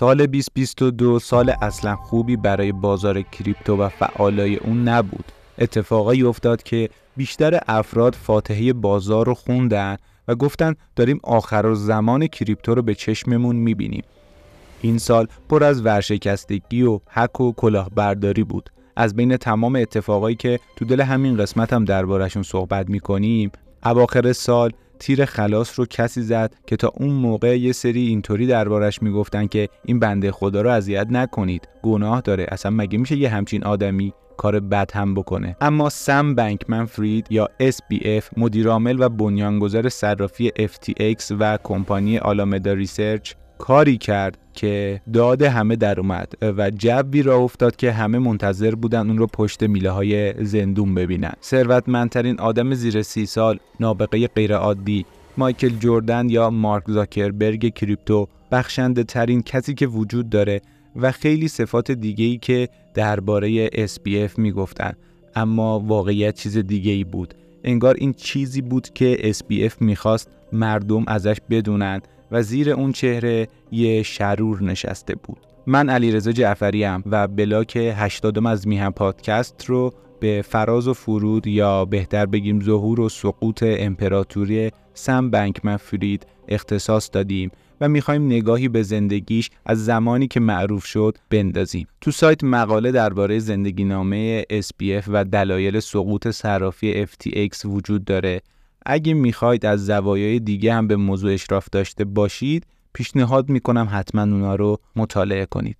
سال 2022 سال اصلا خوبی برای بازار کریپتو و فعالای اون نبود. اتفاقایی افتاد که بیشتر افراد فاتحه بازار رو خوندن و گفتن داریم آخر و زمان کریپتو رو به چشممون می‌بینیم. این سال پر از ورشکستگی و حک و کلاهبرداری بود. از بین تمام اتفاقایی که تو دل همین قسمت هم دربارشون صحبت می‌کنیم اواخر سال تیر خلاص رو کسی زد که تا اون موقع یه سری اینطوری دربارش می‌گفتن که این بنده خدا رو اذیت نکنید. گناه داره. اصلا مگه میشه یه همچین آدمی کار بد هم بکنه؟ اما سم بنکمن فرید یا SBF مدیرعامل و بنیانگذار صرافی FTX و کمپانی Alameda Research کاری کرد که داد همه در اومد و جوی را افتاد که همه منتظر بودن اون رو پشت میله های زندون ببینن. ثروتمندترین آدم زیر سی سال نابغه غیرعادی مایکل جردن یا مارک زاکربرگ کریپتو بخشنده ترین کسی که وجود داره و خیلی صفات دیگه ای که درباره SBF می‌گفتن. اما واقعیت چیز دیگه ای بود. انگار این چیزی بود که SPF می‌خواست مردم ازش بدونن و زیر اون چهره یه شرور نشسته بود من علیرضا جعفری ام و بلاک 80 از میهم پادکست رو به فراز و فرود یا بهتر بگیم ظهور و سقوط امپراتوری سم بنکمن فرید اختصاص دادیم و می‌خوایم نگاهی به زندگیش از زمانی که معروف شد بندازیم. تو سایت مقاله درباره زندگی نامه SPF و دلایل سقوط صرافی FTX وجود داره. اگه می‌خواید از زوایای دیگه هم به موضوع اشراف داشته باشید پیشنهاد می‌کنم حتما اونا رو مطالعه کنید.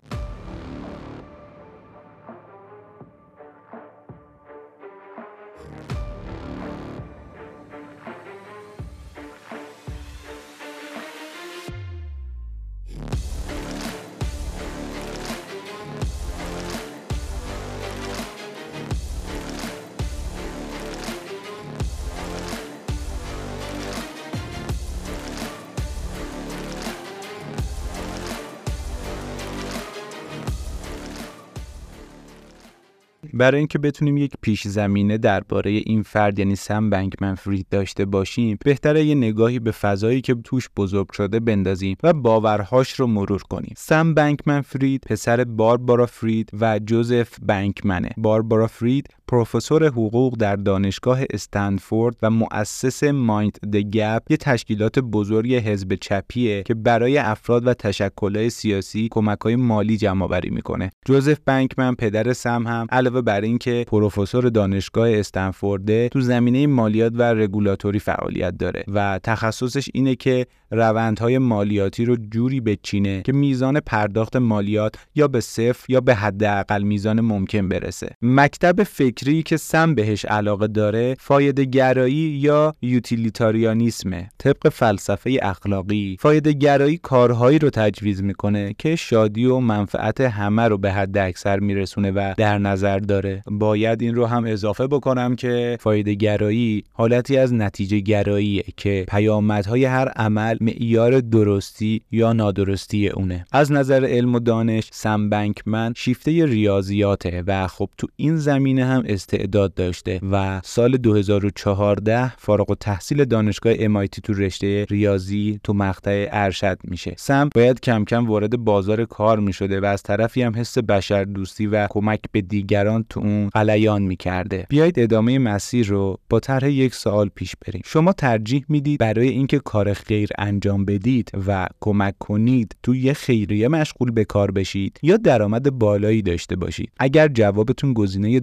برای اینکه بتونیم یک پیش زمینه درباره این فرد یعنی سم بنکمن فرید داشته باشیم بهتره یه نگاهی به فضایی که توش بزرگ شده بندازیم و باورهاش رو مرور کنیم. سم بنکمن فرید پسر باربارا فرید و جوزف بنکمنه. باربارا فرید پروفسور حقوق در دانشگاه استنفورد و مؤسس مایند د گپ یه تشکیلات بزرگ حزب چپیه که برای افراد و تشکلهای سیاسی کمکهای مالی جمع آوری می‌کنه. جوزف بنکمن پدر سم هم علاوه بر اینکه پروفسور دانشگاه استنفورد تو زمینه مالیات و رگولاتوری فعالیت داره و تخصصش اینه که روندهای مالیاتی رو جوری بچینه که میزان پرداخت مالیات یا به صفر یا به حداقل میزان ممکن برسه. مکتب فکری که سم بهش علاقه داره فایده گرایی یا یوتیلیتاریانیسمه طبق فلسفه اخلاقی. فایده گرایی کارهایی رو تجویز می‌کنه که شادی و منفعت همه رو به حد اکثر میرسونه و در نظر داره. باید این رو هم اضافه بکنم که فایده گرایی حالتی از نتیجه گراییه که پیامدهای هر عمل معیار درستی یا نادرستی اونه. از نظر علم و دانش سم بنکمن شیفته ریاضیاته و خب تو این زمینه هم استعداد داشته و سال 2014 فارغ و تحصیل دانشگاه MIT تو رشته ریاضی تو مقطع ارشد میشه. سم باید کم کم وارد بازار کار می‌شده و از طرفی هم حس بشر دوستی و کمک به دیگران تو اون غلیان می‌کرده. بیایید ادامه مسیر رو با طرح یک سوال پیش بریم. شما ترجیح می‌دید برای اینکه کار خیر انجام بدید و کمک کنید تو یه خیریه مشغول به کار بشید یا درآمد بالایی داشته باشید؟ اگر جوابتون گزینه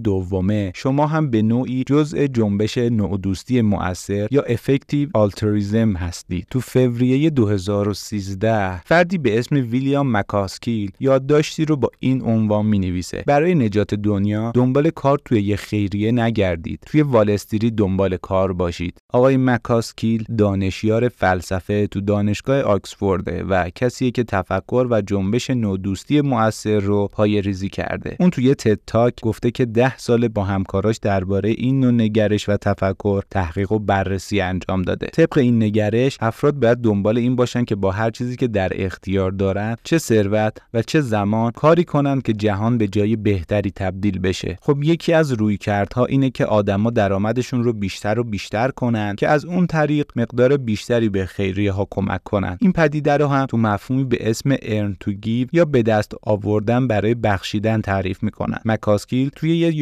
دومه شما هم به نوعی جزء جنبش نوع دوستی مؤثر یا effective altruism هستید. تو فوریه 2013 فردی به اسم ویلیام مکاسکیل یادداشتی رو با این عنوان می نویسه برای نجات دنیا دنبال کار توی یه خیریه نگردید. توی وال استریت دنبال کار باشید. آقای مکاسکیل دانشیار فلسفه تو دانشگاه آکسفورده و کسیه که تفکر و جنبش نوع دوستی مؤثر رو پای ریزی کرده. اون توی TED Talk گفته که ده سال با همکاراش درباره این نوع نگرش و تفکر تحقیق و بررسی انجام داده. طبق این نگرش افراد باید دنبال این باشن که با هر چیزی که در اختیار دارن چه ثروت و چه زمان کاری کنند که جهان به جای بهتری تبدیل بشه. خب یکی از رویکردها اینه که آدما درآمدشون رو بیشتر و بیشتر کنن که از اون طریق مقدار بیشتری به خیریه ها کمک کنن. این پدیده رو هم تو مفهومی به اسم earn to give یا به دست آوردن برای بخشیدن تعریف می‌کنن. مکاسکیل توی یه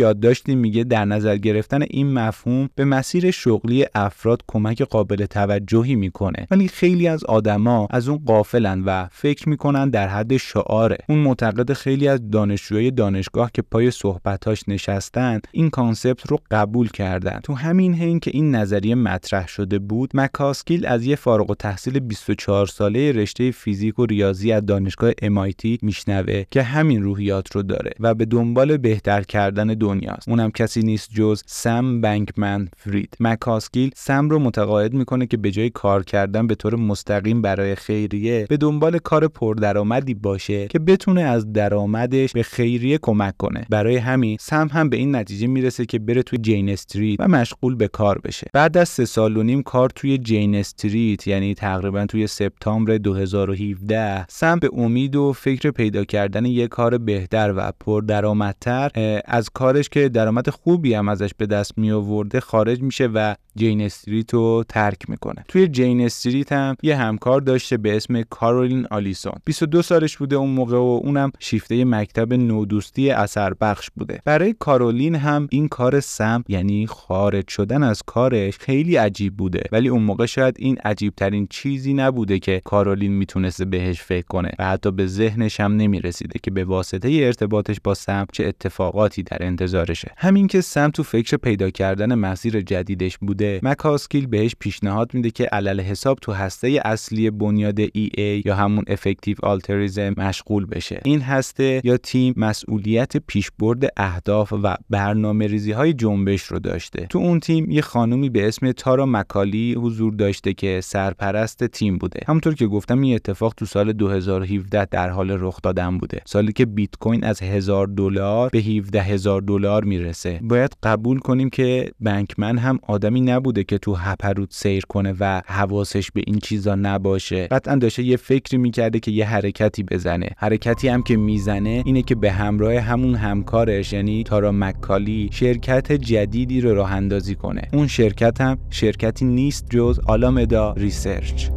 یادداشتی میگه در نظر گرفتن این مفهوم به مسیر شغلی افراد کمک قابل توجهی می‌کنه. ولی خیلی از آدما از اون قافلن و فکر می‌کنن در حد شعاره. اون معتقده خیلی از دانشجوهای دانشگاه که پای صحبتاش نشستن این concept رو قبول کردن. تو همین حین که این نظریه مطرح شده بود مکاسکیل از یه فارغ التحصیل 24 ساله رشته فیزیک و ریاضی از دانشگاه MIT میشنوه که همین روحیات رو داره و به دنبال بهتر کردن دنیاست. اونم کسی نیست جز سم بنکمن فرید. مکاسکیل سم رو متقاعد می‌کنه که به جای کار کردن به طور مستقیم برای خیریه به دنبال کار پردرآمدی باشه که بتونه از درآمدش به خیریه کمک کنه. برای همین سم هم به این نتیجه می‌رسه که بره توی جین استریت و مشغول به کار بشه. بعد از سه سال و نیم کار توی جین استریت یعنی تقریبا توی سپتامبر 2017 سم به امید و فکر پیدا کردن یک کار بهتر و پردرآمدتر از کارش که درآمد خوبی هم ازش به دست می آورده خارج میشه و جین استریت رو ترک می‌کنه. توی جین استریت هم یه همکار داشته به اسم کارولین آلیسون. 22 سالش بوده اون موقع و اونم شیفته مکتب نودوستی اثر بخش بوده. برای کارولین هم این کار سم یعنی خارج شدن از کارش خیلی عجیب بوده. ولی اون موقع شاید این عجیب ترین چیزی نبوده که کارولین می‌تونسته بهش فکر کنه و حتی به ذهنش هم نمی‌رسیده که به واسطه ارتباطش با سم چه اتفاقاتی در انتظارشه. همین که سم تو فکر پیدا کردن مسیر جدیدش بوده مکاسکیل بهش پیشنهاد میده که علی‌الحساب تو هسته اصلی بنیاد EA یا همون Effective آلتریزم مشغول بشه. این هسته یا تیم مسئولیت پیشبرد اهداف و برنامه ریزی های جنبش رو داشته. تو اون تیم یه خانومی به اسم تارا مکالی حضور داشته که سرپرست تیم بوده. همونطور که گفتم این اتفاق تو سال 2017 در حال رخ دادن بوده. سالی که بیت کوین از هزار دلار به 17 هزار دلار می‌رسه. باید قبول کنیم که بنکمن هم آدمی نبوده که تو هپروت سیر کنه و حواسش به این چیزا نباشه. قطعا داشته یه فکری می‌کرده که یه حرکتی بزنه. حرکتی هم که می‌زنه اینه که به همراه همون همکارش یعنی تارا مکالی شرکت جدیدی رو راه اندازی کنه. اون شرکت هم شرکتی نیست جز آلامدا Research.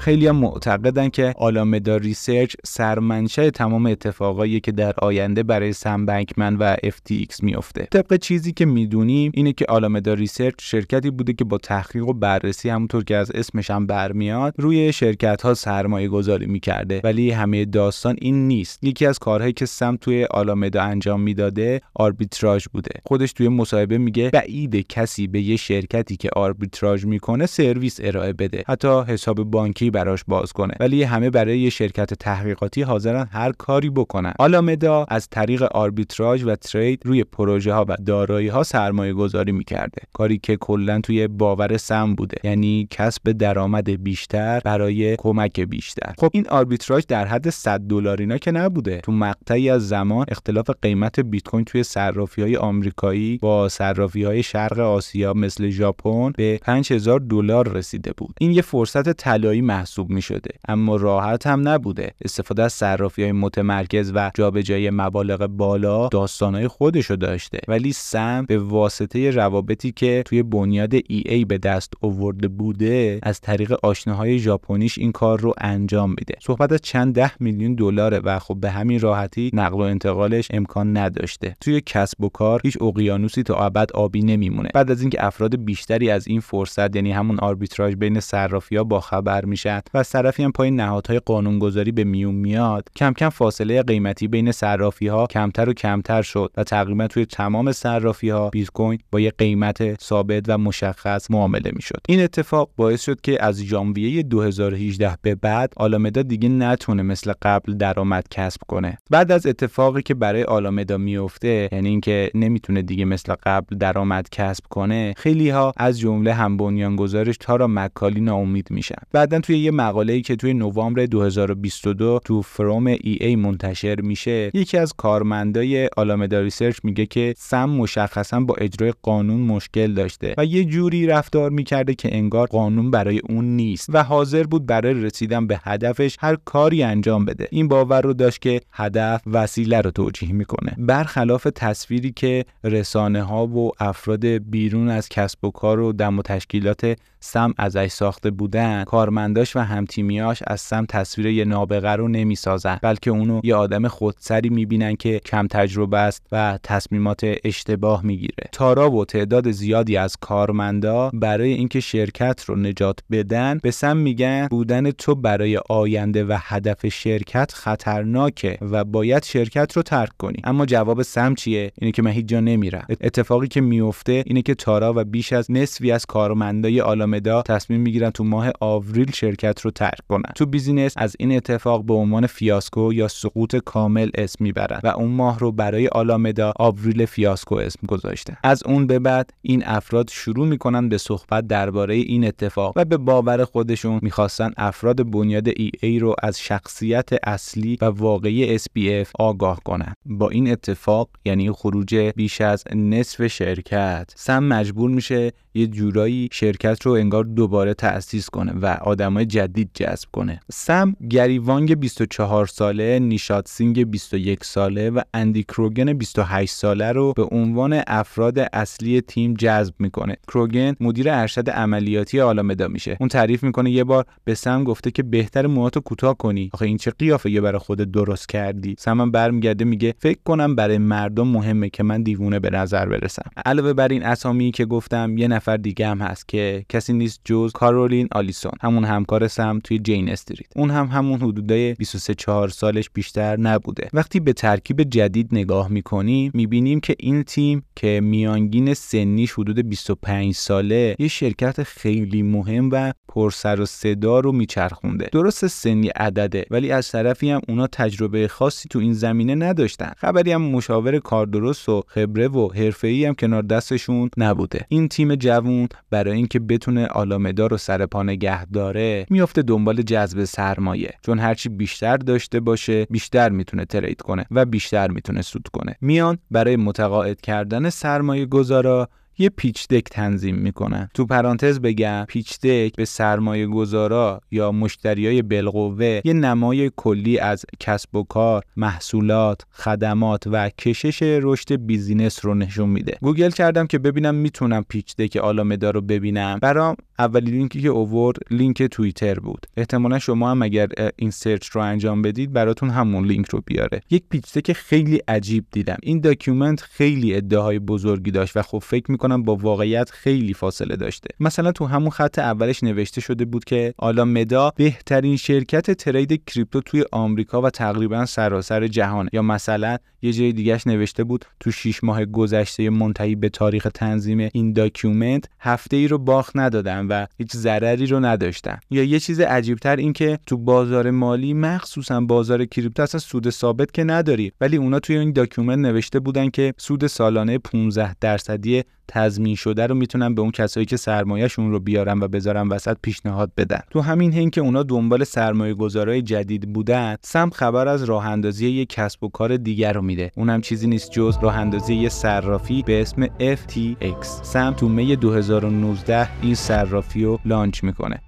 خیلی هم معتقدن که آلامدا Research سرمنشأ تمام اتفاقایی که در آینده برای سم بنکمن و FTX میفته طبق چیزی که می‌دونیم اینه که آلامدا Research شرکتی بوده که با تحقیق و بررسی همونطور که از اسمش هم برمیاد روی شرکت ها سرمایه گذاری می‌کرده. ولی همه داستان این نیست. یکی از کارهایی که سم توی آلامدا انجام می‌داده آربیتراژ بوده. خودش توی مصاحبه میگه بعیده کسی به یه شرکتی که آربیتراژ می‌کنه سرویس ارائه بده. حتی حساب بانکی براش باز کنه. ولی همه برای یه شرکت تحقیقاتی حاضرن هر کاری بکنن. آلامدا از طریق آربیتراژ و trade روی پروژه ها و دارایی ها سرمایه گذاری می‌کرده. کاری که کلا توی باور سم بوده. یعنی کسب درآمد بیشتر برای کمک بیشتر. خب این آربیتراژ در حد 100 دلار اینا که نبوده. تو مقطعی از زمان اختلاف قیمت بیت کوین توی صرافی های آمریکایی با صرافی های شرق آسیا مثل ژاپن به 5000 دلار رسیده بود. این یه فرصت طلایی محسوب می شده اما راحت هم نبوده. استفاده از صرافی های متمرکز و جابجایی مبالغ بالا داستانهای خودشو داشته. ولی سم به واسطه روابطی که توی بنیاد ای ای به دست آورده بوده از طریق آشناهای ژاپنیش این کار رو انجام میده. صحبت از چند ده میلیون دلاره و خب به همین راحتی نقل و انتقالش امکان نداشته. توی کسب و کار هیچ اقیانوسی تا ابد آبی نمیمونه. بعد از اینکه افراد بیشتری از این فرصت یعنی همون آربیتراژ بین صرافی ها با خبر میشن میشن و از طرفی هم پای نهادهای قانونگذاری به میون میاد. کم کم فاصله قیمتی بین صرافی ها کمتر و کمتر شد و تقریبا توی تمام صرافی ها بیت کوین با یه قیمت ثابت و مشخص معامله می‌شد. این اتفاق باعث شد که از ژانویه 2018 به بعد آلامدا دیگه نتونه مثل قبل درآمد کسب کنه. بعد از اتفاقی که برای آلامدا میفته یعنی اینکه نمی‌تونه دیگه مثل قبل درآمد کسب کنه خیلی ها از جمله هم‌بنیانگذارش تارا مکالی ناامید میشن. بعدا توی یه مقاله‌ای که توی نوامبر 2022 تو forum EA منتشر میشه. یکی از کارمندای آلامدا Research میگه که سم مشخصا با اجرای قانون مشکل داشته و یه جوری رفتار می‌کرده که انگار قانون برای اون نیست و حاضر بود برای رسیدن به هدفش هر کاری انجام بده. این باور رو داشت که هدف وسیله رو توجیه می‌کنه. برخلاف تصویری که رسانه ها و افراد بیرون از کسب و کار و دم و تشکیلات سم ازش ساخته بودن کارمنداش و همتیمیاش از سم تصویر یه نابغه رو نمی‌سازن بلکه اونو یه آدم خودسری می‌بینن که کم تجربه است و تصمیمات اشتباه می‌گیره. تارا و تعداد زیادی از کارمندا برای اینکه شرکت رو نجات بدن به سم میگن بودن تو برای آینده و هدف شرکت خطرناکه و باید شرکت رو ترک کنی. اما جواب سم چیه؟ اینه که من هیچ جا نمیرم. اتفاقی که میفته اینه که تارا و بیش از نصفی از کارمندای آلامدا تصمیم می‌گیرن تو ماه آوریل شرکت رو ترک کنن. تو business از این اتفاق به عنوان fiasco یا سقوط کامل اسم می‌برن و اون ماه رو برای آلامدا آوریل fiasco اسم گذاشته. از اون به بعد این افراد شروع می‌کنن به صحبت درباره این اتفاق و به باور خودشون می‌خواستن افراد بنیاد EA رو از شخصیت اصلی و واقعی SPF آگاه کنن. با این اتفاق یعنی خروج بیش از نصف شرکت سم مجبور میشه یه جورایی شرکت رو انگار دوباره تأسیس کنه و آدمای جدید جذب کنه. سم گری وانگ 24 ساله نیشاد سینگ 21 ساله و اندی کروگن 28 ساله رو به عنوان افراد اصلی تیم جذب می‌کنه. کروگن مدیر ارشد عملیاتی آلامدا میشه. اون تعریف می‌کنه یه بار به سم گفته که بهتر موهاتو کوتاه کنی. آخه این چه قیافه یه برای خودت درست کردی؟ سم برمیگرده میگه فکر کنم برای مردم مهمه که من دیوونه به نظر برسم. علاوه بر این اسامی که گفتم یه نفر دیگه هم هست که کسی نیست جز کارولین آلیسون همون همکار سم توی جین استریت. اون هم همون حدودای 23 4 سالش بیشتر نبوده. وقتی به ترکیب جدید نگاه می‌کنیم می‌بینیم که این تیم که میانگین سنیش حدود 25 ساله یه شرکت خیلی مهم و پرسر و صدا رو میچرخونده. درست سنی عدده ولی از طرفی هم اونا تجربه خاصی تو این زمینه نداشتن. خبری هم مشاور کاردرست و خبره و حرفه‌ای هم کنار دستشون نبوده. این تیم جوون برای اینکه بتونه آلامدا رو سر پا نگه داره میافته دنبال جذب سرمایه. چون هرچی بیشتر داشته باشه بیشتر می‌تونه trade کنه و بیشتر می‌تونه سود کنه. میان برای متقاعد کردن سرمایه گذارا یه pitch deck تنظیم می‌کنن. تو پرانتز بگم pitch deck به سرمایه گذارا یا مشتریای بالقوه یه نمای کلی از کسب و کار محصولات خدمات و کشش رشد business رو نشون میده. گوگل کردم که ببینم می‌تونم pitch deck آلامدا رو ببینم. برام اولین لینکی که آورد لینک توییتر بود. احتمالا شما هم اگر این search رو انجام بدید براتون همون لینک رو بیاره. یک pitch deck خیلی عجیب دیدم. این document خیلی ادعاهای بزرگی داشت و خب فکر می‌کنم با واقعیت خیلی فاصله داشته. مثلا تو همون خط اولش نوشته شده بود که آلامدا بهترین شرکت trade crypto توی آمریکا و تقریبا سراسر جهانه یا مثلا یه جای دیگهش نوشته بود تو 6 ماه گذشته منتهی به تاریخ تنظیم این document هفته ای رو باخت ندادن و هیچ ضرری رو نداشتن. یا یه چیز عجیبتر این که تو بازار مالی مخصوصا بازار crypto اصلا سود ثابت که نداری. ولی اونا توی این document نوشته بودن که سود سالانه 15 درصدی تضمین شده رو می‌تونن به اون کسایی که سرمایهشون رو بیارن و بذارن وسط پیشنهاد بدن. تو همین حین که اونا دنبال سرمایه گذارای جدید بودن سم خبر از راه اندازی یک کسب و کار دیگر رو میده. اونم چیزی نیست جز راه اندازی یه صرافی به اسم FTX سم تو می 2019 این صرافی رو لانچ می‌کنه.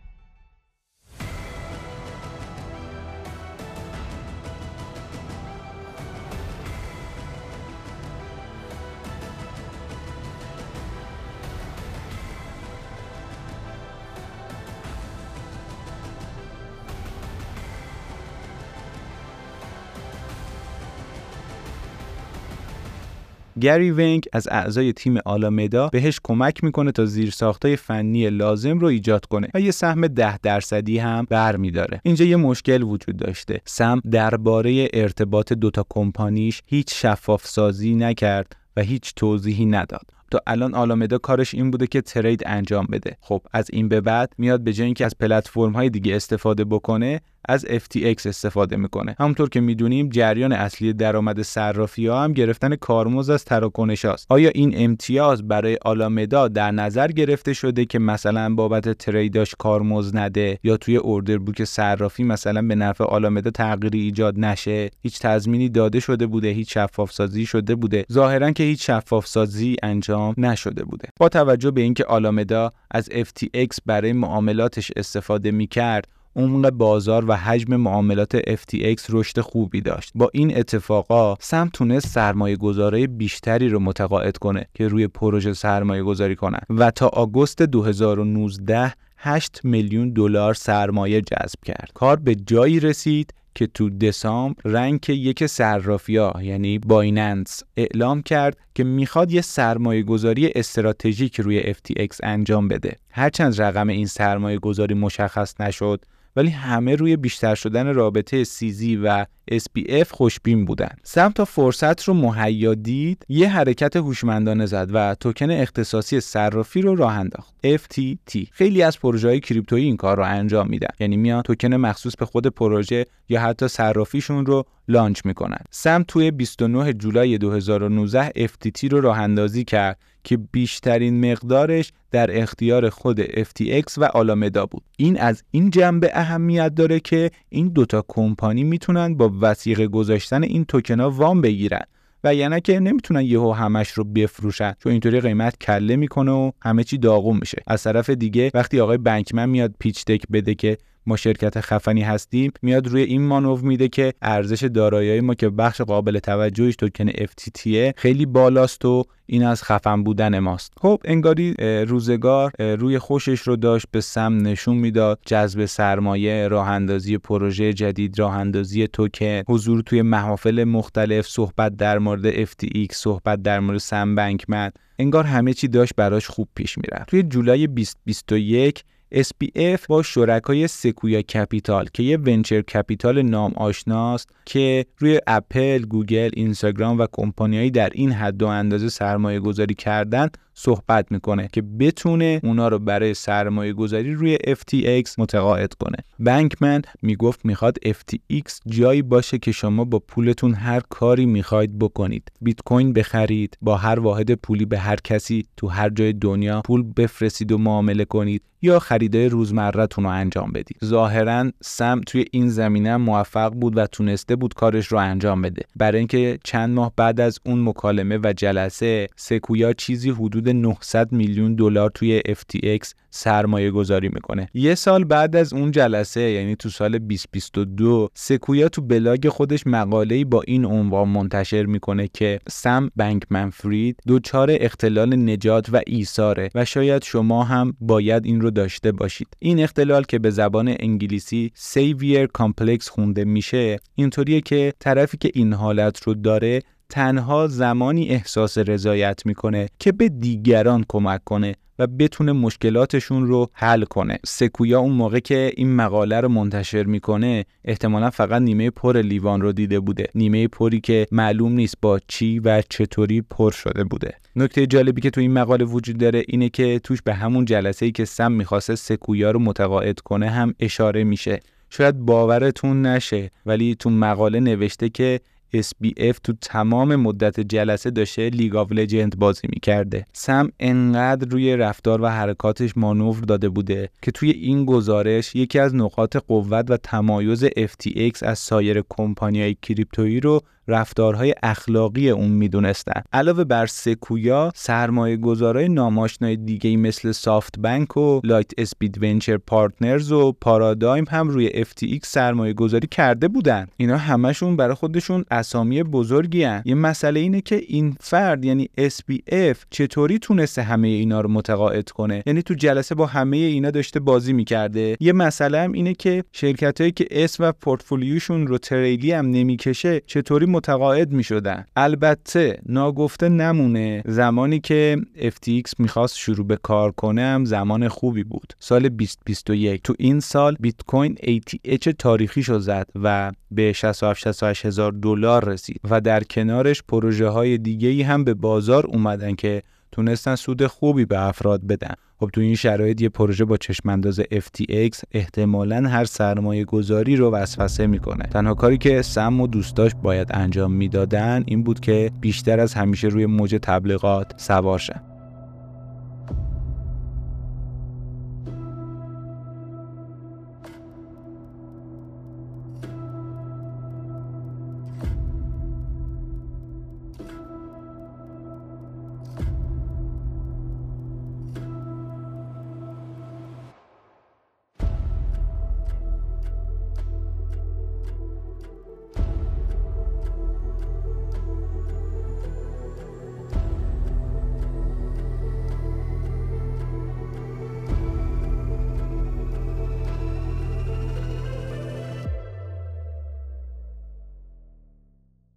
گری ونگ از اعضای تیم آلامدا بهش کمک می‌کنه تا زیرساختای فنی لازم رو ایجاد کنه و یه سهم ده درصدی هم برمیداره اینجا یه مشکل وجود داشته. سم درباره ارتباط دوتا کمپانیش هیچ شفاف سازی نکرد و هیچ توضیحی نداد. تا الان آلامدا کارش این بوده که ترید انجام بده. خب از این به بعد میاد به جای اینکه از پلتفرم های دیگه استفاده بکنه از FTX استفاده می‌کنه. همونطور که می‌دونیم جریان اصلی درآمد صرافی ها هم گرفتن کارمز از تراکنش هاست. آیا این امتیاز برای آلامدا در نظر گرفته شده که مثلا بابت تریداش کارمز نده؟ یا توی اوردر بوک صرافی مثلا به نفع آلامدا تغییری ایجاد نشه؟ هیچ تضمینی داده شده بوده؟ هیچ شفاف سازی شده بوده؟ ظاهرا که هیچ شفاف سازی انجام نشده بوده. با توجه به اینکه آلامدا از FTX برای معاملاتش استفاده می‌کرد عمق بازار و حجم معاملات FTX رشد خوبی داشت. با این اتفاقا سم تونست سرمایه گذاره بیشتری رو متقاعد کنه که روی پروژه سرمایه گذاری کنن و تا آگوست 2019 8 میلیون دلار سرمایه جذب کرد. کار به جایی رسید که تو دسامبر رنک یک صرافیا یعنی بایننس اعلام کرد که می‌خواد یه سرمایه گذاری استراتژیک روی FTX انجام بده. هرچند رقم این سرمایه گذاری مشخص نشد ولی همه روی بیشتر شدن رابطه سیزی و SPF خوشبین بودن. سم تا فرصت رو مهیا دید یه حرکت هوشمندانه زد و توکن اختصاصی صرافی رو راه انداخت. FTT خیلی از پروژه های کریپتویی این کار رو انجام میدن. یعنی میان توکن مخصوص به خود پروژه یا حتی صرافیشون رو لانچ می‌کنن. سم توی 29 جولای 2019 FTT رو راه اندازی کرد که بیشترین مقدارش در اختیار خود FTX و آلامدا بود. این از این جنبه اهمیت داره که این دوتا کمپانی می‌تونن با وسیقه گذاشتن این توکنا وام بگیرن و یعنی که نمی‌تونن یهو همش رو بفروشن چون اینطوری قیمت کله می‌کنه و همه چی داغون میشه. از طرف دیگه وقتی آقای بنکمن میاد پیچ تک بده که ما شرکت خفنی هستیم میاد روی این مانو میده که ارزش دارایی ما که بخش قابل توجهش توکن FTT خیلی بالاست و این از خفن بودن ماست. خب انگاری روزگار روی خوشش رو داشت به سم نشون می‌داد جذب سرمایه راه اندازی پروژه جدید راه اندازی توکن حضور توی محافل مختلف صحبت در مورد FTX صحبت در مورد سم بنکمن انگار همه چی داشت براش خوب پیش می‌رفت. توی جولای 2021 SBF با شرکای Sequoia Capital که یه venture capital نام آشناست که روی اپل، گوگل، اینستاگرام و کمپانیایی در این حد و اندازه سرمایه گذاری کردن صحبت می‌کنه که بتونه اونا رو برای سرمایه گذاری روی FTX متقاعد کنه. بنکمن می‌گفت می‌خواد FTX جایی باشه که شما با پولتون هر کاری می‌خواید بکنید. بیت کوین بخرید با هر واحد پولی به هر کسی تو هر جای دنیا پول بفرستید و معامله کنید یا خریدای روزمرهتون رو انجام بدید. ظاهرا سم توی این زمینه موفق بود و تونسته بود کارش رو انجام بده. برای اینکه چند ماه بعد از اون مکالمه و جلسه سکویا چیزی حدود 900 میلیون دلار توی FTX سرمایه گذاری می‌کنه. یه سال بعد از اون جلسه یعنی تو سال 2022 سکویا تو بلاگ خودش مقاله‌ای با این عنوان منتشر می‌کنه که سم بنکمن فرید دچار اختلال نجات و ایثاره و شاید شما هم باید این رو داشته باشید. این اختلال که به زبان انگلیسی savior complex خونده میشه اینطوریه که طرفی که این حالت رو داره تنها زمانی احساس رضایت می‌کنه که به دیگران کمک کنه و بتونه مشکلاتشون رو حل کنه. سکویا اون موقع که این مقاله رو منتشر می‌کنه احتمالا فقط نیمه پر لیوان رو دیده بوده. نیمه پری که معلوم نیست با چی و چطوری پر شده بوده. نکته جالبی که تو این مقاله وجود داره اینه که توش به همون جلسه ای که سم می‌خواسته سکویا رو متقاعد کنه هم اشاره میشه. شاید باورتون نشه ولی تو مقاله نوشته که SBF تو تمام مدت جلسه داشته League of Legends بازی می‌کرده. سم انقدر روی رفتار و حرکاتش مانور داده بوده که توی این گزارش یکی از نقاط قوت و تمایز FTX از سایر کمپانیهای کریپتویی رو رفتارهای اخلاقی اون می‌دونستن. علاوه بر سکویا سرمایه گذارای نام‌آشنای دیگه مثل SoftBank و Lightspeed Venture Partners و Paradigm هم روی FTX سرمایه گذاری کرده بودن. اینا همشون برای خودشون اسامی بزرگی‌ان. یه مسئله اینه که این فرد یعنی SBF چطوری تونسته همه اینا رو متقاعد کنه؟ یعنی تو جلسه با همه اینا داشته بازی می‌کرده. یه مسئله هم اینه که شرکت هایی که اسم و پورتفولیوشون رو تریلی هم نمی‌کشه چطوری متقاعد می شدن البته ناگفته نمونه. زمانی که FTX می‌خواست شروع به کار کنه هم زمان خوبی بود. سال 2021 تو این سال بیت کوین ATH تاریخی شد زد و به 67 هزار دلار رسید و در کنارش پروژه های دیگه ای هم به بازار اومدن که تونستن سود خوبی به افراد بدن. خب تو این شرایط یه پروژه با چشمانداز FTX احتمالا هر سرمایه گذاری رو وسوسه می‌کنه. تنها کاری که سم و دوستاش باید انجام می‌دادن این بود که بیشتر از همیشه روی موج تبلیغات سوار شن.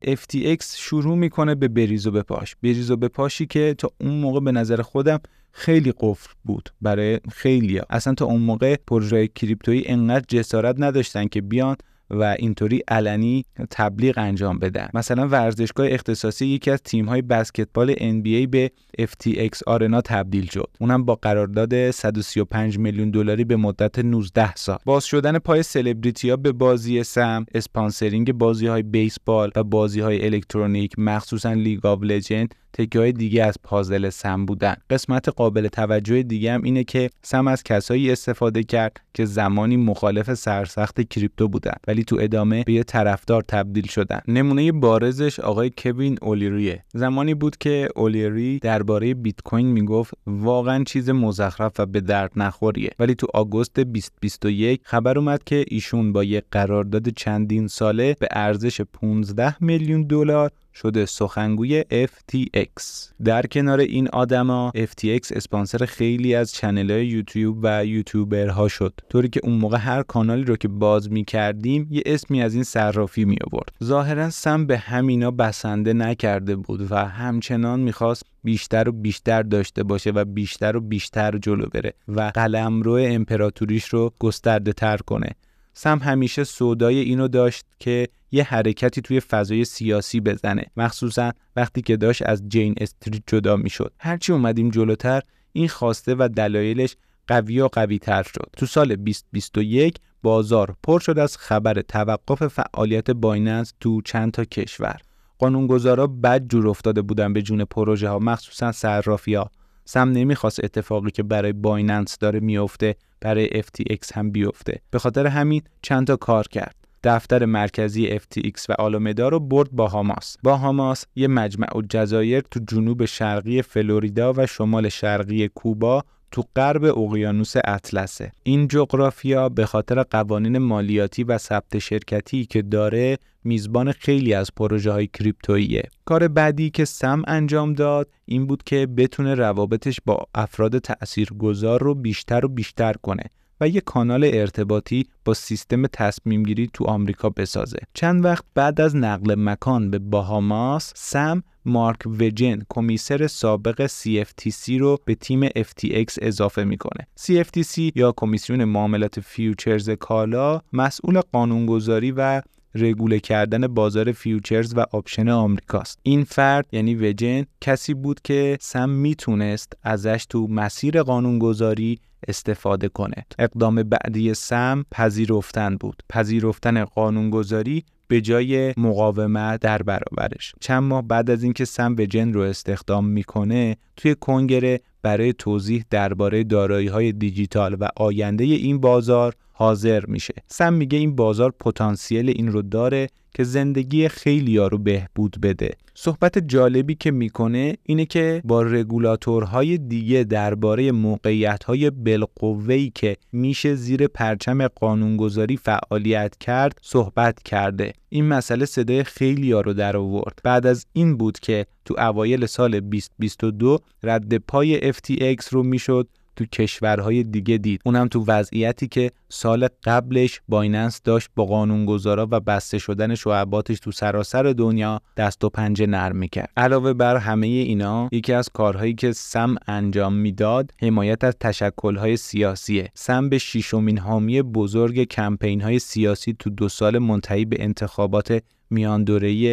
FTX شروع می‌کنه به بریز و بپاش. بریز و بپاشی که تا اون موقع به نظر خودم خیلی قفل بود. برای خیلی اصلا تا اون موقع پروژه کریپتویی انقدر جسارت نداشتن که بیان و اینطوری علنی تبلیغ انجام بدن. مثلا ورزشگاه اختصاصی یکی از تیم های بسکتبال NBA به FTX Arena تبدیل شد. اونم با قرارداد 135 میلیون دلاری به مدت 19 سال. باز شدن پای سلبریتی ها به بازی سم sponsoring بازی های بیسبال و بازی های الکترونیک مخصوصا League of Legends تکه های دیگه از پازل سم بودن. قسمت قابل توجه دیگه هم اینه که سم از کسایی استفاده کرد که زمانی مخالف سرسخت کریپتو بودن. ولی تو ادامه به یه طرفدار تبدیل شدن. نمونه بارزش آقای کوین اولیریه. زمانی بود که اولیری درباره بیت کوین می‌گفت واقعا چیز مزخرف و به درد نخوریه. ولی تو آگوست 2021 خبر اومد که ایشون با یه قرارداد چندین ساله به ارزش 15 میلیون دلار شده سخنگوی FTX در کنار این آدما FTX اسپانسر خیلی از چنل های یوتیوب و یوتیوبرها شد. طوری که اون موقع هر کانالی رو که باز می کردیم یه اسمی از این صرافی می آورد ظاهرا سم به همینا بسنده نکرده بود و همچنان می‌خواست بیشتر و بیشتر داشته باشه و بیشتر و بیشتر جلو بره و قلمرو امپراتوریش رو گسترده تر کنه. سم همیشه سودای اینو داشت که یه حرکتی توی فضای سیاسی بزنه. مخصوصا وقتی که داشت از جین استریت جدا می‌شد. هرچی اومدیم جلوتر این خواسته و دلایلش قوی و قوی تر شد. تو سال 2021 بازار پر شد از خبر توقف فعالیت بایننس تو چند تا کشور. قانونگذارا بد جور افتاده بودن به جون پروژه ها مخصوصا صرافی ها سم نمی‌خواست اتفاقی که برای بایننس داره میفته برای FTX هم بیفته به خاطر همین چند تا کار کرد دفتر مرکزی FTX و آلومدا رو برد با هاماس. با هاماس یه مجمع و جزایر تو جنوب شرقی فلوریدا و شمال شرقی کوبا تو غرب اقیانوس اطلسه. این جغرافیا به خاطر قوانین مالیاتی و ثبت شرکتی که داره میزبان خیلی از پروژه های کریپتوییه. کار بعدی که سم انجام داد این بود که بتونه روابطش با افراد تاثیرگذار رو بیشتر و بیشتر کنه. و یک کانال ارتباطی با سیستم تصمیم گیری تو آمریکا بسازه. چند وقت بعد از نقل مکان به باهاماس، سم مارک وتجن commissioner سابق CFTC رو به تیم FTX اضافه می‌کنه. CFTC یا کمیسیون معاملات futures کالا مسئول قانونگذاری و regulate کردن بازار futures و option آمریکاست. این فرد یعنی وتجن کسی بود که سم می‌تونست ازش تو مسیر قانونگذاری استفاده کنه. اقدام بعدی سم پذیرفتن بود. پذیرفتن قانونگذاری به جای مقاومت در برابرش. چند ماه بعد از اینکه سم وجن رو استخدام می‌کنه توی کنگره برای توضیح درباره دارایی های دیجیتال و آینده این بازار حاضر میشه. سم میگه این بازار پتانسیل این رو داره که زندگی خیلی رو بهبود بده. صحبت جالبی که می‌کنه اینه که با رگولاتورهای دیگه درباره موقعیت بالقوه‌ای که میشه زیر پرچم قانونگذاری فعالیت کرد صحبت کرده. این مسئله صدای خیلی رو در آورد. بعد از این بود که تو اوایل سال 2022 رد پای FTX رو می‌شد تو کشورهای دیگه دید. اونم تو وضعیتی که سال قبلش بایننس داشت با قانونگذارا و بسته شدن شعباتش تو سراسر دنیا دست و پنجه نرم می‌کرد. علاوه بر همه اینا یکی از کارهایی که سم انجام می‌داد حمایت از تشکلهای سیاسیه. سم به شیشمین حامی بزرگ کمپین های سیاسی تو دو سال منتهی به انتخابات میان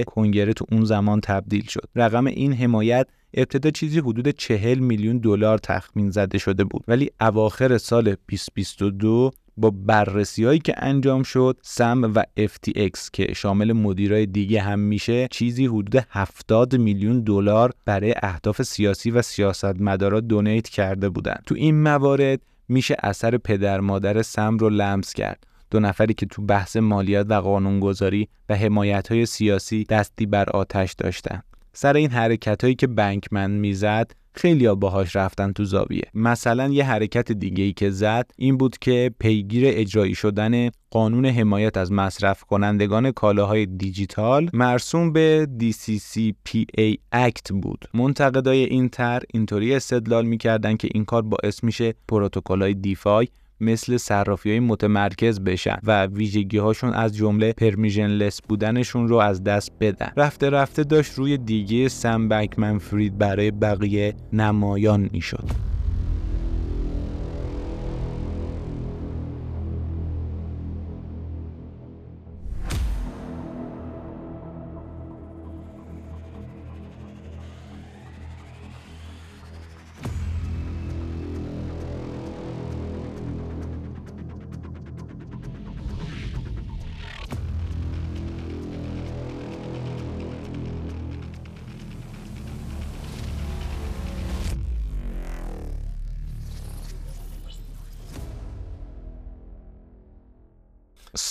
کنگره تو اون زمان تبدیل شد. رقم این حمایت ابتدا چیزی حدود 40 میلیون دلار تخمین زده شده بود. ولی اواخر سال 2022 با بررسی هایی که انجام شد سم و FTX که شامل مدیرای دیگه هم میشه چیزی حدود 70 میلیون دلار برای اهداف سیاسی و سیاستمدارا دونیت کرده بودند. تو این موارد میشه اثر پدر مادر سم رو لمس کرد. دو نفری که تو بحث مالیات و قانونگذاری و حمایت های سیاسی دستی بر آتش داشتن. سر این حرکت هایی که بنکمن می‌زد خیلی ها باهاش رفتن تو زاویه. مثلا یه حرکت دیگه ای که زد این بود که پیگیر اجرایی شدن قانون حمایت از مصرف کنندگان کالاهای دیجیتال مرسوم به DCCPA Act بود. منتقدای این طرح اینطوری استدلال می‌کردن که این کار باعث میشه پروتکل‌های دیفای مثل صرافی های متمرکز بشن و ویژگی هاشون از جمله پرمیژنلس بودنشون رو از دست بدن. رفته رفته داشت روی دیگه سم بکمن فرید برای بقیه نمایان می‌شد.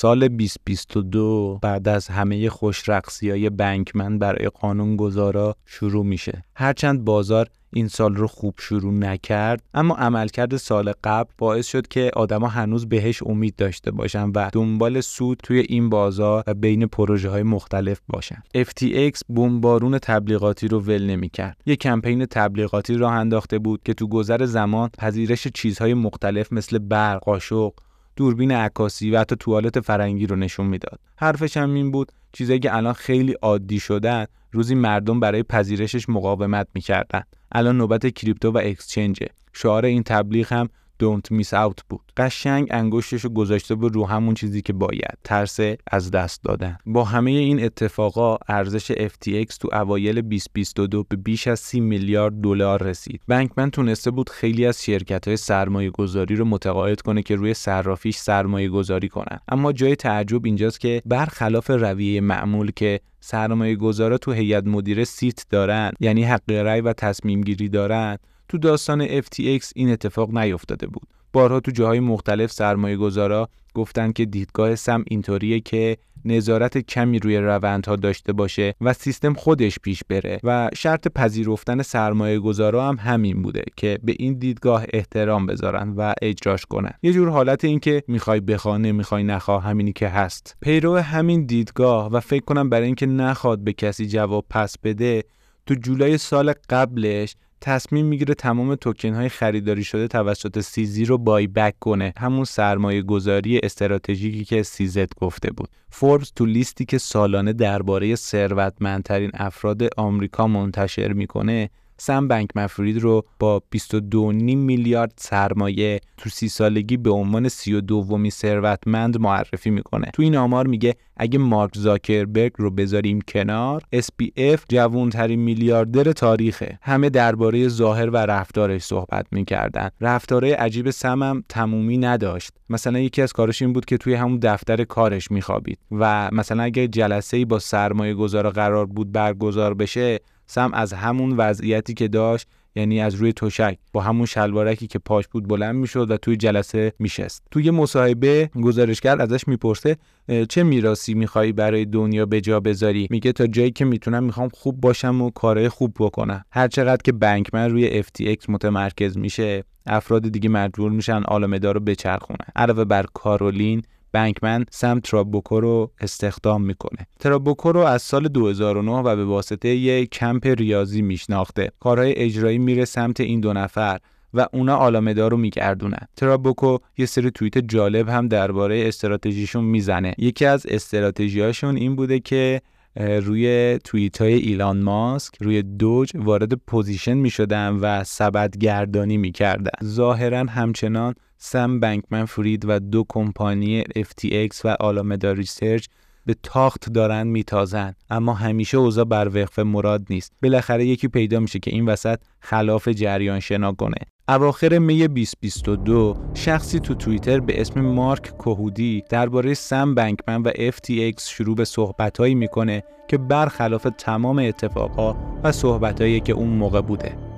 سال 2022 بعد از همه خوش های بنکمن برای قانون گذارا شروع میشه. هرچند بازار این سال رو خوب شروع نکرد اما عملکرد سال قبل باعث شد که آدما هنوز بهش امید داشته باشن و دنبال سود توی این بازار و بین پروژه های مختلف باشن FTX بمبارون تبلیغاتی رو ول نمی‌کرد یه کمپین تبلیغاتی راه انداخته بود که تو گذر زمان پذیرش چیزهای مختلف مثل برق قاشق دوربین عکاسی و حتی توالت فرنگی رو نشون می‌داد. حرفش هم این بود چیزایی که الان خیلی عادی شدن روزی مردم برای پذیرشش مقاومت می‌کردن. الان نوبت کریپتو و اکسچنجه. شعار این تبلیغ هم don't miss out بود. قشنگ انگشتش رو گذاشته بود رو همون چیزی که باید. ترس از دست دادن. با همه این اتفاقا ارزش FTX تو اوایل 2022 به بیش از 30 میلیارد دلار رسید. بنکمن تونسته بود خیلی از شرکت های سرمایه گذاری رو متقاعد کنه که روی صرافیش سرمایه گذاری کنن. اما جای تعجب اینجاست که برخلاف رویه معمول که سرمایه گذارا تو هیئت مدیره سیت دارن یعنی حق رأی و تصمیم گیری دارن تو داستان FTX این اتفاق نیفتاده بود. بارها تو جاهای مختلف سرمایه گذارا گفتن که دیدگاه سم اینطوریه که نظارت کمی روی روندها داشته باشه و سیستم خودش پیش بره و شرط پذیرفتن سرمایه گذارا هم همین بوده که به این دیدگاه احترام بذارن و اجراش کنن یه جور حالت این که می‌خوای بخوا نمی‌خوای نخوا همینی که هست پیرو همین دیدگاه و فکر کنم برای اینکه نخواد به کسی جواب پس بده تو جولای سال قبلش تصمیم می‌گیره تمام توکن های خریداری شده توسط CZ رو buy back کنه. همون سرمایه گذاری استراتژیکی که CZ گفته بود. فوربس تو لیستی که سالانه درباره ثروتمندترین افراد آمریکا منتشر می‌کنه سم بنکمن فرید رو با 22.5 میلیارد سرمایه تو سی سالگی به عنوان سی و دومی ثروتمند معرفی می‌کنه. تو این آمار میگه اگه مارک زاکربرگ رو بذاریم کنار SBF جوانترین میلیاردر تاریخه. همه درباره ظاهر و رفتارش صحبت می‌کردن. رفتارهای عجیب سمم تمومی نداشت. مثلا یکی از کارش این بود که توی همون دفتر کارش میخوابید و مثلا اگه جلسه ای با سرمایه گذار قرار بود برگزار بشه سم از همون وضعیتی که داشت یعنی از روی تشک با همون شلوارکی که پاش بود بلند می‌شد و توی جلسه میشست. توی مصاحبه گزارشگر ازش می‌پرسه چه میراسی می‌خوای برای دنیا به جا بذاری؟ میگه تا جایی که می‌تونم می‌خوام خوب باشم و کارهای خوب بکنم. هر چقدر که بنکمن روی FTX متمرکز میشه افراد دیگه مجبور میشن آلامدا رو بچرخونن. علاوه بر کارولین بنکمن سم ترابوکو رو استخدام می‌کنه. ترابوکو رو از سال 2009 و به واسطه یک کمپ ریاضی میشناخته. کارهای اجرایی میره سمت این دو نفر و اونا آلامدا رو میگردونن. ترابوکو یه سری توییت جالب هم درباره استراتژیشون می‌زنه. یکی از استراتژیاشون این بوده که روی توییت های ایلان ماسک روی دوج وارد position می شدن و سبد گردانی می کردن ظاهرا همچنان سم بنکمن فرید و دو کمپانی FTX و آلامدا ریسرچ به تاخت دارن میتازن. اما همیشه اوضاع بر وقف مراد نیست. بالاخره یکی پیدا میشه که این وسط خلاف جریان شنا کنه. اواخر می 2022 شخصی تو توییتر به اسم مارک کوهودی درباره سم بنکمن و FTX شروع به صحبتهایی می‌کنه که برخلاف تمام اتفاقها و صحبتهایی که اون موقع بوده.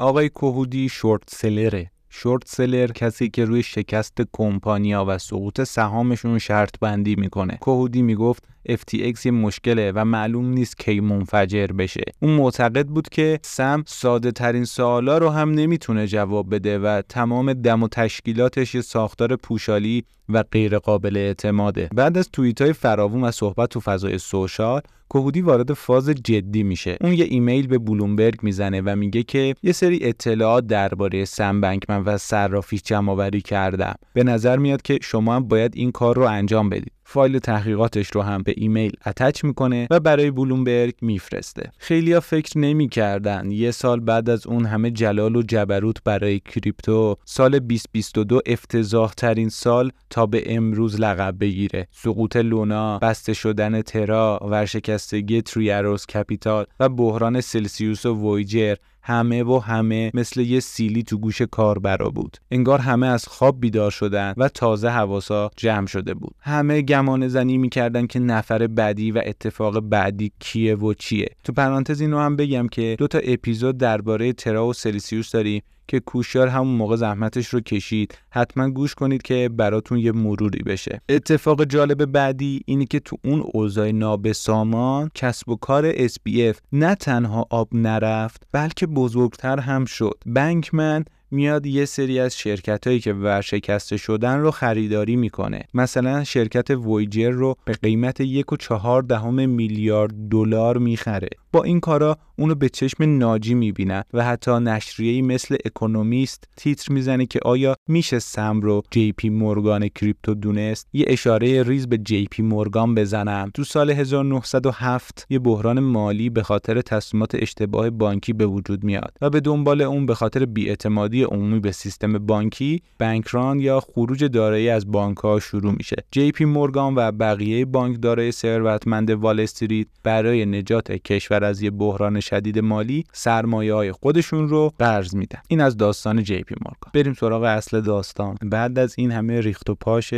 آقای کوهودی شورت سلره. شورت سلر کسی که روی شکست کمپانیا و سقوط سهامشون شرط بندی می‌کنه. کوهودی می‌گفت FTX یه مشکله و معلوم نیست کی منفجر بشه. اون معتقد بود که سم ساده ترین سوالا رو هم نمی‌تونه جواب بده و تمام دم و تشکیلاتش یه ساختار پوشالی و غیر قابل اعتماده. بعد از توییت های فراوون و صحبت تو فضای سوشال کوهودی وارد فاز جدی میشه. اون یه ایمیل به بلومبرگ می‌زنه و میگه که یه سری اطلاعات درباره سم بنکمن و صرافیش جمع آوری کردم. به نظر میاد که شما هم باید این کار رو انجام بدید. فایل تحقیقاتش رو هم به ایمیل attach می‌کنه و برای بلومبرگ میفرسته. خیلیا فکر نمی‌کردن یه سال بعد از اون همه جلال و جبروت برای کریپتو سال 2022 افتضاح ترین سال تا به امروز لقب بگیره. سقوط لونا بسته شدن ترا ورشکستگی Three Arrows Capital و بحران سلسیوس و وویجر همه و همه مثل یه سیلی تو گوش کاربرا بود. انگار همه از خواب بیدار شدن و تازه حواسا جمع شده بود. همه گمان زنی می‌کردن که نفر بعدی و اتفاق بعدی کیه و چیه. تو پرانتز اینو هم بگم که دو تا اپیزود درباره ترا و سلسیوس داریم. که کوشار همون موقع زحمتش رو کشید. حتما گوش کنید که براتون یه مروری بشه. اتفاق جالب بعدی اینه که تو اون اوضاع نابسامان کسب و کار SPF نه تنها آب نرفت بلکه بزرگتر هم شد. بنکمن میاد یه سری از شرکت هایی که ورشکسته شدن رو خریداری می‌کنه. مثلا شرکت وویجر رو به قیمت یک و چهار دهم میلیارد دلار می‌خره. با این کارا اونو به چشم ناجی می‌بینن و حتی نشریه‌ای مثل اکونومیست تیتر می‌زنه که آیا میشه سم رو جی پی مورگان کریپتو دونست؟ یه اشاره ریز به جی پی مورگان بزنم. تو سال 1907 یه بحران مالی به خاطر تصمیمات اشتباه بانکی به وجود میاد و به دنبال اون به خاطر بی‌اعتمادی عمومی به سیستم بانکی bank run یا خروج دارایی از بانک ها شروع میشه. جی پی مورگان و بقیه بانکدارای ثروتمند وال استریت برای نجات کشور از یه بحران شدید مالی سرمایه های خودشون رو قرض میدن. این از داستان جی پی مورگان. بریم سراغ اصل داستان. بعد از این همه ریخت و پاش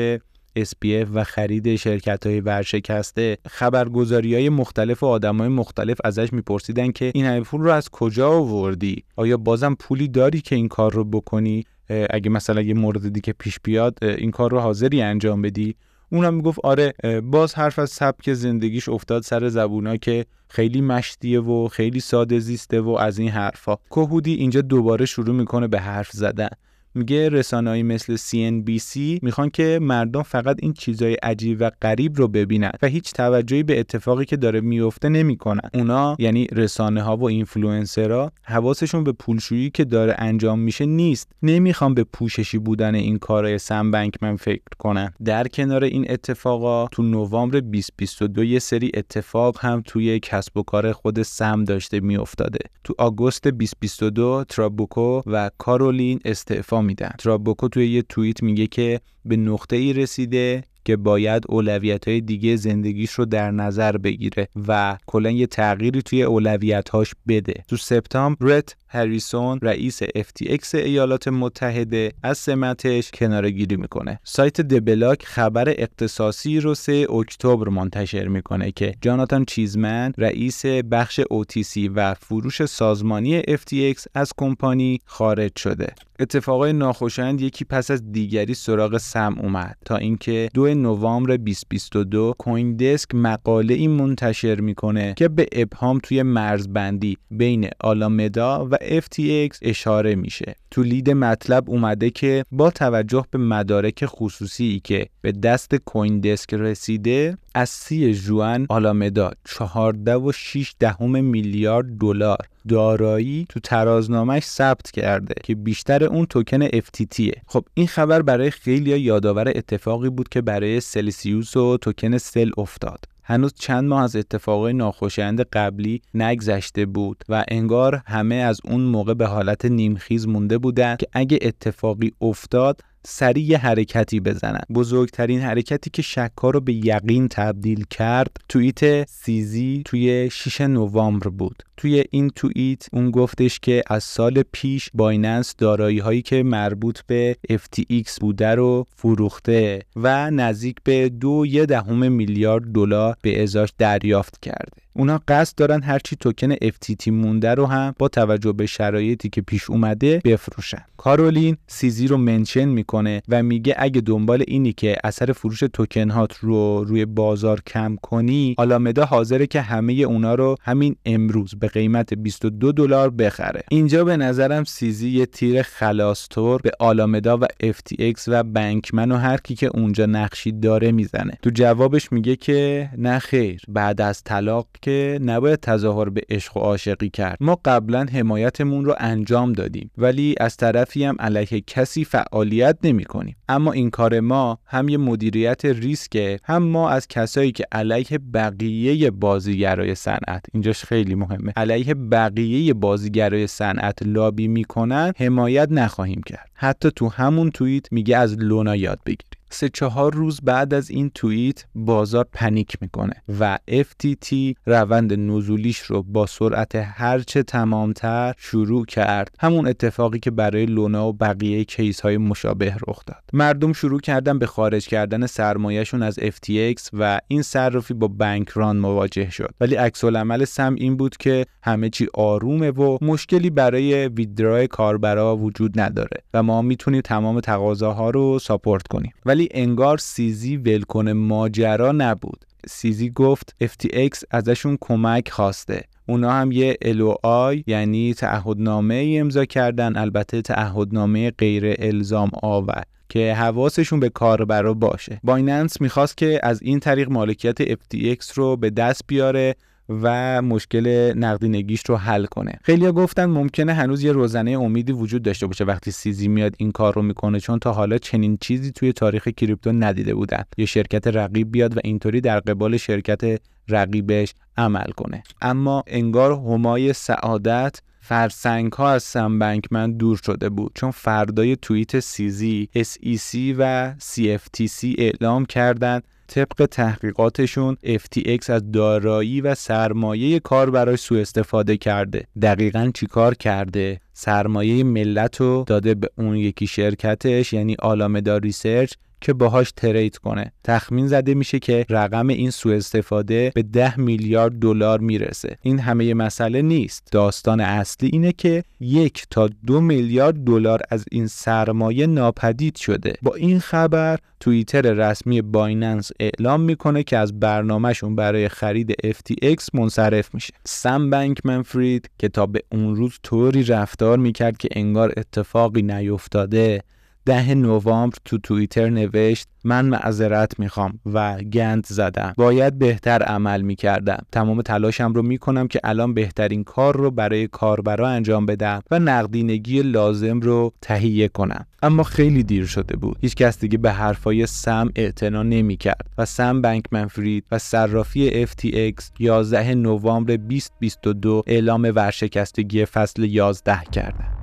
SPF و خرید شرکت های ورشکسته خبرگزاری های مختلف و آدم های مختلف ازش میپرسیدن که این همه پول رو از کجا آوردی؟ آیا بازم پولی داری که این کار رو بکنی؟ اگه مثلا یه مورد دیگه پیش بیاد این کار رو حاضری انجام بدی؟ اونم می‌گفت آره باز حرف از سبک زندگیش افتاد سر زبونا که خیلی مشتیه و خیلی ساده زیسته و از این حرفا. کوهودی اینجا دوباره شروع می‌کنه به حرف زدن. میگه رسانه‌ای مثل CNBC می‌خوان که مردم فقط این چیزای عجیب و غریب رو ببینن و هیچ توجهی به اتفاقی که داره میفته نمی‌کنن. اونا یعنی رسانه ها و اینفلوئنسرها حواسشون به پولشویی که داره انجام میشه نیست. نمی‌خوان به پوششی بودن این کارهای سم بنکمن فکر کنن. در کنار این اتفاقا تو نوامبر 2022 یه سری اتفاق هم توی کسب و کار خود سم داشته میافتاده. تو آگوست 2022 ترابوکو و کارولین استعفا میدن. ترابوکو توی یه توییت میگه که به نقطه ای رسیده که باید اولویت های دیگه زندگیش رو در نظر بگیره و کلا یه تغییری توی اولویت هاش بده. تو سپتامبر رت هریسون رئیس FTX ایالات متحده از سمتش کنارگیری می‌کنه. سایت دبلاک خبر اختصاصی رو 3 اکتبر منتشر می‌کنه که جاناتان چیزمن رئیس بخش OTC و فروش سازمانی FTX از کمپانی خارج شده. اتفاقای ناخوشایند یکی پس از دیگری سراغ سم اومد تا اینکه دو نوامبر 2022 کوین دسک مقاله این منتشر می‌کنه که به ابهام توی مرزبندی بین آلامدا و FTX اشاره میشه. تو لید مطلب اومده که با توجه به مدارک خصوصی که به دست کوین دسک رسیده از سی جوان آلامدا 14 و 6 دهم میلیارد دلار. دارایی تو ترازنامهش ثبت کرده که بیشتر اون توکن FTTه خب این خبر برای خیلی یادآور اتفاقی بود که برای سلسیوس و توکن سل افتاد. هنوز چند ماه از اتفاقای ناخوشایند قبلی نگذشته بود و انگار همه از اون موقع به حالت نیمخیز مونده بودن که اگه اتفاقی افتاد سریع حرکتی بزنن. بزرگترین حرکتی که شکا رو به یقین تبدیل کرد توییت سیزی توی 6 نوامبر بود. توی این توییت اون گفتش که از سال پیش بایننس دارایی هایی که مربوط به FTX بوده رو فروخته و نزدیک به دو یه دهم میلیارد دلار به ازاش دریافت کرده. اونا قصد دارن هرچی توکن FTT مونده رو هم با توجه به شرایطی که پیش اومده بفروشن. کارولین سیزی رو منشن می‌کنه و میگه اگه دنبال اینی که اثر فروش توکن هات رو روی بازار کم کنی آلامدا حاضره که همه اونا رو همین امروز به قیمت 22 دلار بخره. اینجا به نظرم سیزی یه تیر خلاصتور به آلامدا و FTX و بنکمن و هر کی که اونجا نقشی داره می‌زنه. تو جوابش میگه که نه خیر بعد از طلاق که نباید تظاهر به عشق و عاشقی کرد. ما قبلا حمایتمون رو انجام دادیم ولی از طرفی هم علیه کسی فعالیت نمی کنیم. اما این کار ما هم یه مدیریت ریسکه هم ما از کسایی که علیه بقیه بازیگرای صنعت اینجاش خیلی مهمه علیه بقیه بازیگرای صنعت لابی می‌کنن حمایت نخواهیم کرد. حتی تو همون توییت میگه از لونا یاد بگیرید. سه چهار روز بعد از این توییت بازار panic می‌کنه و FTT روند نزولیش رو با سرعت هرچه تمامتر شروع کرد. همون اتفاقی که برای لونا و بقیه case های مشابه رخ داد. مردم شروع کردن به خارج کردن سرمایهشون از FTX و این صرافی با bank run مواجه شد. ولی عکس العمل سم این بود که همه چی آرومه و مشکلی برای withdraw کاربرا وجود نداره و ما می‌تونیم تمام تقاضاها رو support کنیم. ولی انگار CZ ول‌کن ماجرا نبود. CZ گفت FTX ازشون کمک خواسته. اونا هم یه LOI یعنی تعهدنامه امضا کردن البته تعهدنامه غیر الزام آور که حواسشون به کاربرا باشه. بایننس می‌خواست که از این طریق مالکیت FTX رو به دست بیاره و مشکل نقدینگیش رو حل کنه. خیلیا گفتن ممکنه هنوز یه روزنه امیدی وجود داشته باشه وقتی سیزی میاد این کار رو می‌کنه چون تا حالا چنین چیزی توی تاریخ کریپتو ندیده بودن. یه شرکت رقیب بیاد و اینطوری در قبال شرکت رقیبش عمل کنه. اما انگار همای سعادت فرسنگ ها از سم دور شده بود چون فردای توییت CZ SEC و CFTC اعلام کردند طبق تحقیقاتشون FTX از دارایی و سرمایه کاربرا سوء استفاده کرده. دقیقا چیکار کرده؟ سرمایه ملت رو داده به اون یکی شرکتش یعنی Alameda Research که باهاش ترید کنه. تخمین زده میشه که رقم این سوء استفاده به 10 میلیارد دلار می‌رسه. این همه مسئله نیست. داستان اصلی اینه که یک تا دو میلیارد دلار از این سرمایه ناپدید شده. با این خبر توییتر رسمی بایننس اعلام می‌کنه که از برنامهشون برای خرید FTX منصرف میشه. سم بنک منفرید که تا به اون روز طوری رفتار می‌کرد که انگار اتفاقی نیفتاده. ده نوامبر تو توییتر نوشت من معذرت می‌خوام و گند زدم. باید بهتر عمل می‌کردم. تمام تلاشم رو می‌کنم که الان بهترین کار رو برای کاربرا انجام بدم و نقدینگی لازم رو تهیه کنم. اما خیلی دیر شده بود. هیچ کس دیگه به حرفای سم اعتنا نمی‌کرد و سم بنک منفرید و صرافی FTX 11 نوامبر 2022 اعلام ورشکستگی فصل 11 کردند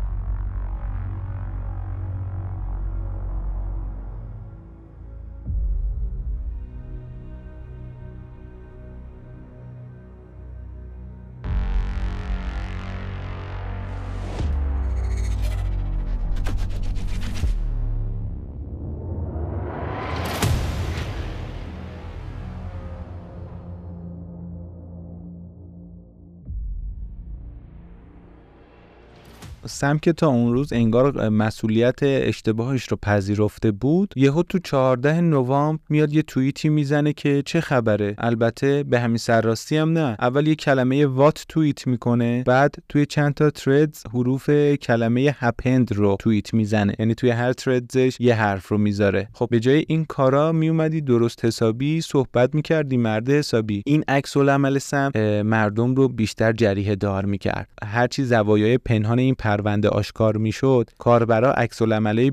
سم که تا اون روز انگار مسئولیت اشتباهش رو پذیرفته بود یهو تو 14 نوامبر میاد یه توییتی می‌زنه که چه خبره؟ البته به همین سرراستی هم نه. اول یه کلمه وات توییت می‌کنه بعد توی چند تا تردز حروف کلمه هپند رو توییت می‌زنه. یعنی توی هر تردزش یه حرف رو می‌ذاره. خب به جای این کارا میومدی درست حسابی صحبت می‌کردی مرد حسابی. این عکس العمل سم مردم رو بیشتر جریه دار می‌کرد هرچی زوایای پنهان این پرونده آشکار می‌شد کاربرا عکس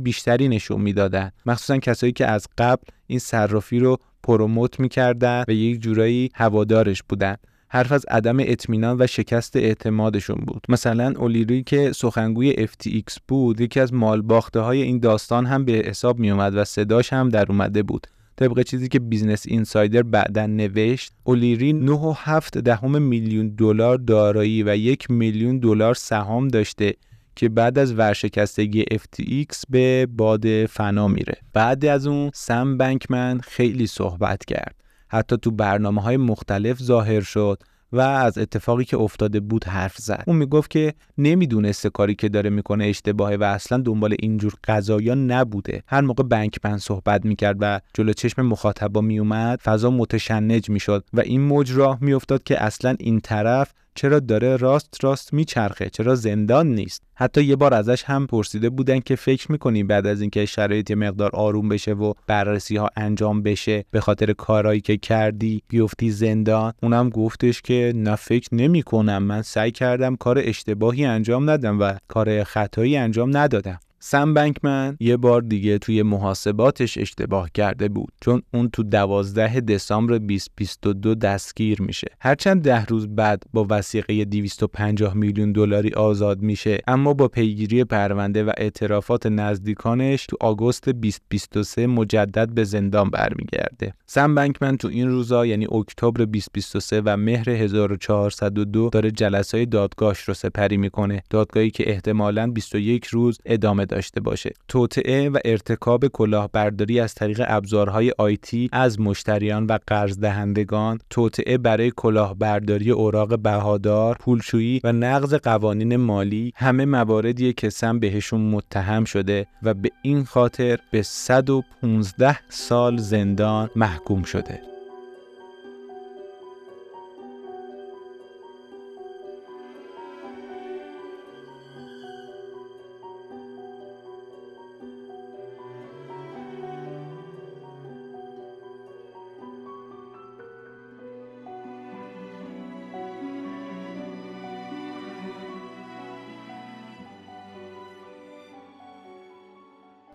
بیشتری نشون می‌دادن مخصوصا کسایی که از قبل این صرافی رو پروموت می‌کردن و یک جورایی هوادارش بودن حرف از عدم اطمینان و شکست اعتمادشون بود. مثلا اولیری که سخنگوی FTX بود یکی از مالباخته های این داستان هم به حساب می اومد و صداش هم در اومده بود. طبق چیزی که Business Insider بعدا نوشت اولیری 9.7 دهم میلیون دلار دارایی و یک میلیون دلار سهام داشته. که بعد از ورشکستگی FTX به باد فنا میره. بعد از اون سم بنکمن خیلی صحبت کرد. حتی تو برنامه های مختلف ظاهر شد و از اتفاقی که افتاده بود حرف زد. اون می‌گفت که نمی‌دونسته کاری که داره می‌کنه اشتباهه و اصلا دنبال اینجور قضایا نبوده. هر موقع بنکمن صحبت می‌کرد و جلو چشم مخاطبا میومد فضا متشنج می‌شد و این موج راه میافتاد که اصلا این طرف چرا داره راست راست میچرخه؟ چرا زندان نیست؟ حتی یه بار ازش هم پرسیده بودن که فکر می‌کنی بعد از اینکه شرایط مقدار آروم بشه و بررسی ها انجام بشه به خاطر کارهایی که کردی بیفتی زندان؟ اونم گفتش که نه فکر نمی کنم من سعی کردم کار اشتباهی انجام ندم و کار خطایی انجام ندادم. سم بنکمن یه بار دیگه توی محاسباتش اشتباه کرده بود چون اون تو 12 دسامبر 2022 دستگیر میشه. هرچند ده روز بعد با وسیقه 250 میلیون دلاری آزاد میشه اما با پیگیری پرونده و اعترافات نزدیکانش تو آگوست 2023 مجدد به زندان برمیگرده. سم بنکمن تو این روزا یعنی اکتبر 2023 و مهر 1402 داره جلسای دادگاهش رو سپری می‌کنه. دادگاهی که احتمالاً 21 روز ادامه داشته باشه. توطعه و ارتکاب کلاهبرداری از طریق ابزارهای آیتی از مشتریان و قرض دهندگان توطعه برای کلاهبرداری اوراق بهادار پولشویی و نقض قوانین مالی همه مواردیه که سم بهشون متهم شده و به این خاطر به 115 سال زندان محکوم شده.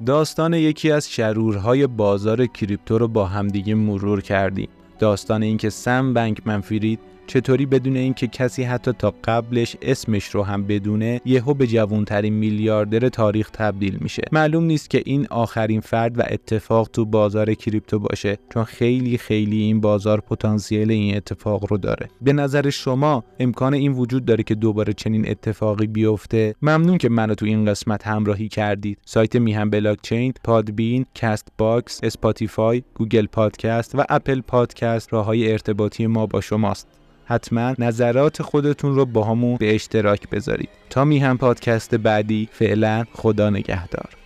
داستان یکی از شرورهای بازار کریپتو رو با همدیگه مرور کردیم. داستان اینکه سم بنکمن فرید چطوری بدون اینکه کسی حتی تا قبلش اسمش رو هم بدونه یهو به جوانترین میلیاردر تاریخ تبدیل میشه. معلوم نیست که این آخرین فرد و اتفاق تو بازار کریپتو باشه چون خیلی خیلی این بازار پتانسیل این اتفاق رو داره. به نظر شما امکان این وجود داره که دوباره چنین اتفاقی بیفته؟ ممنون که منو تو این قسمت همراهی کردید. سایت میهن بلاکچین Podbean Castbox Spotify Google Podcast و Apple Podcast راههای ارتباطی ما با شماست. حتما نظرات خودتون رو با همون به اشتراک بذارید. تا میهم پادکست بعدی فعلا خدا نگهدار.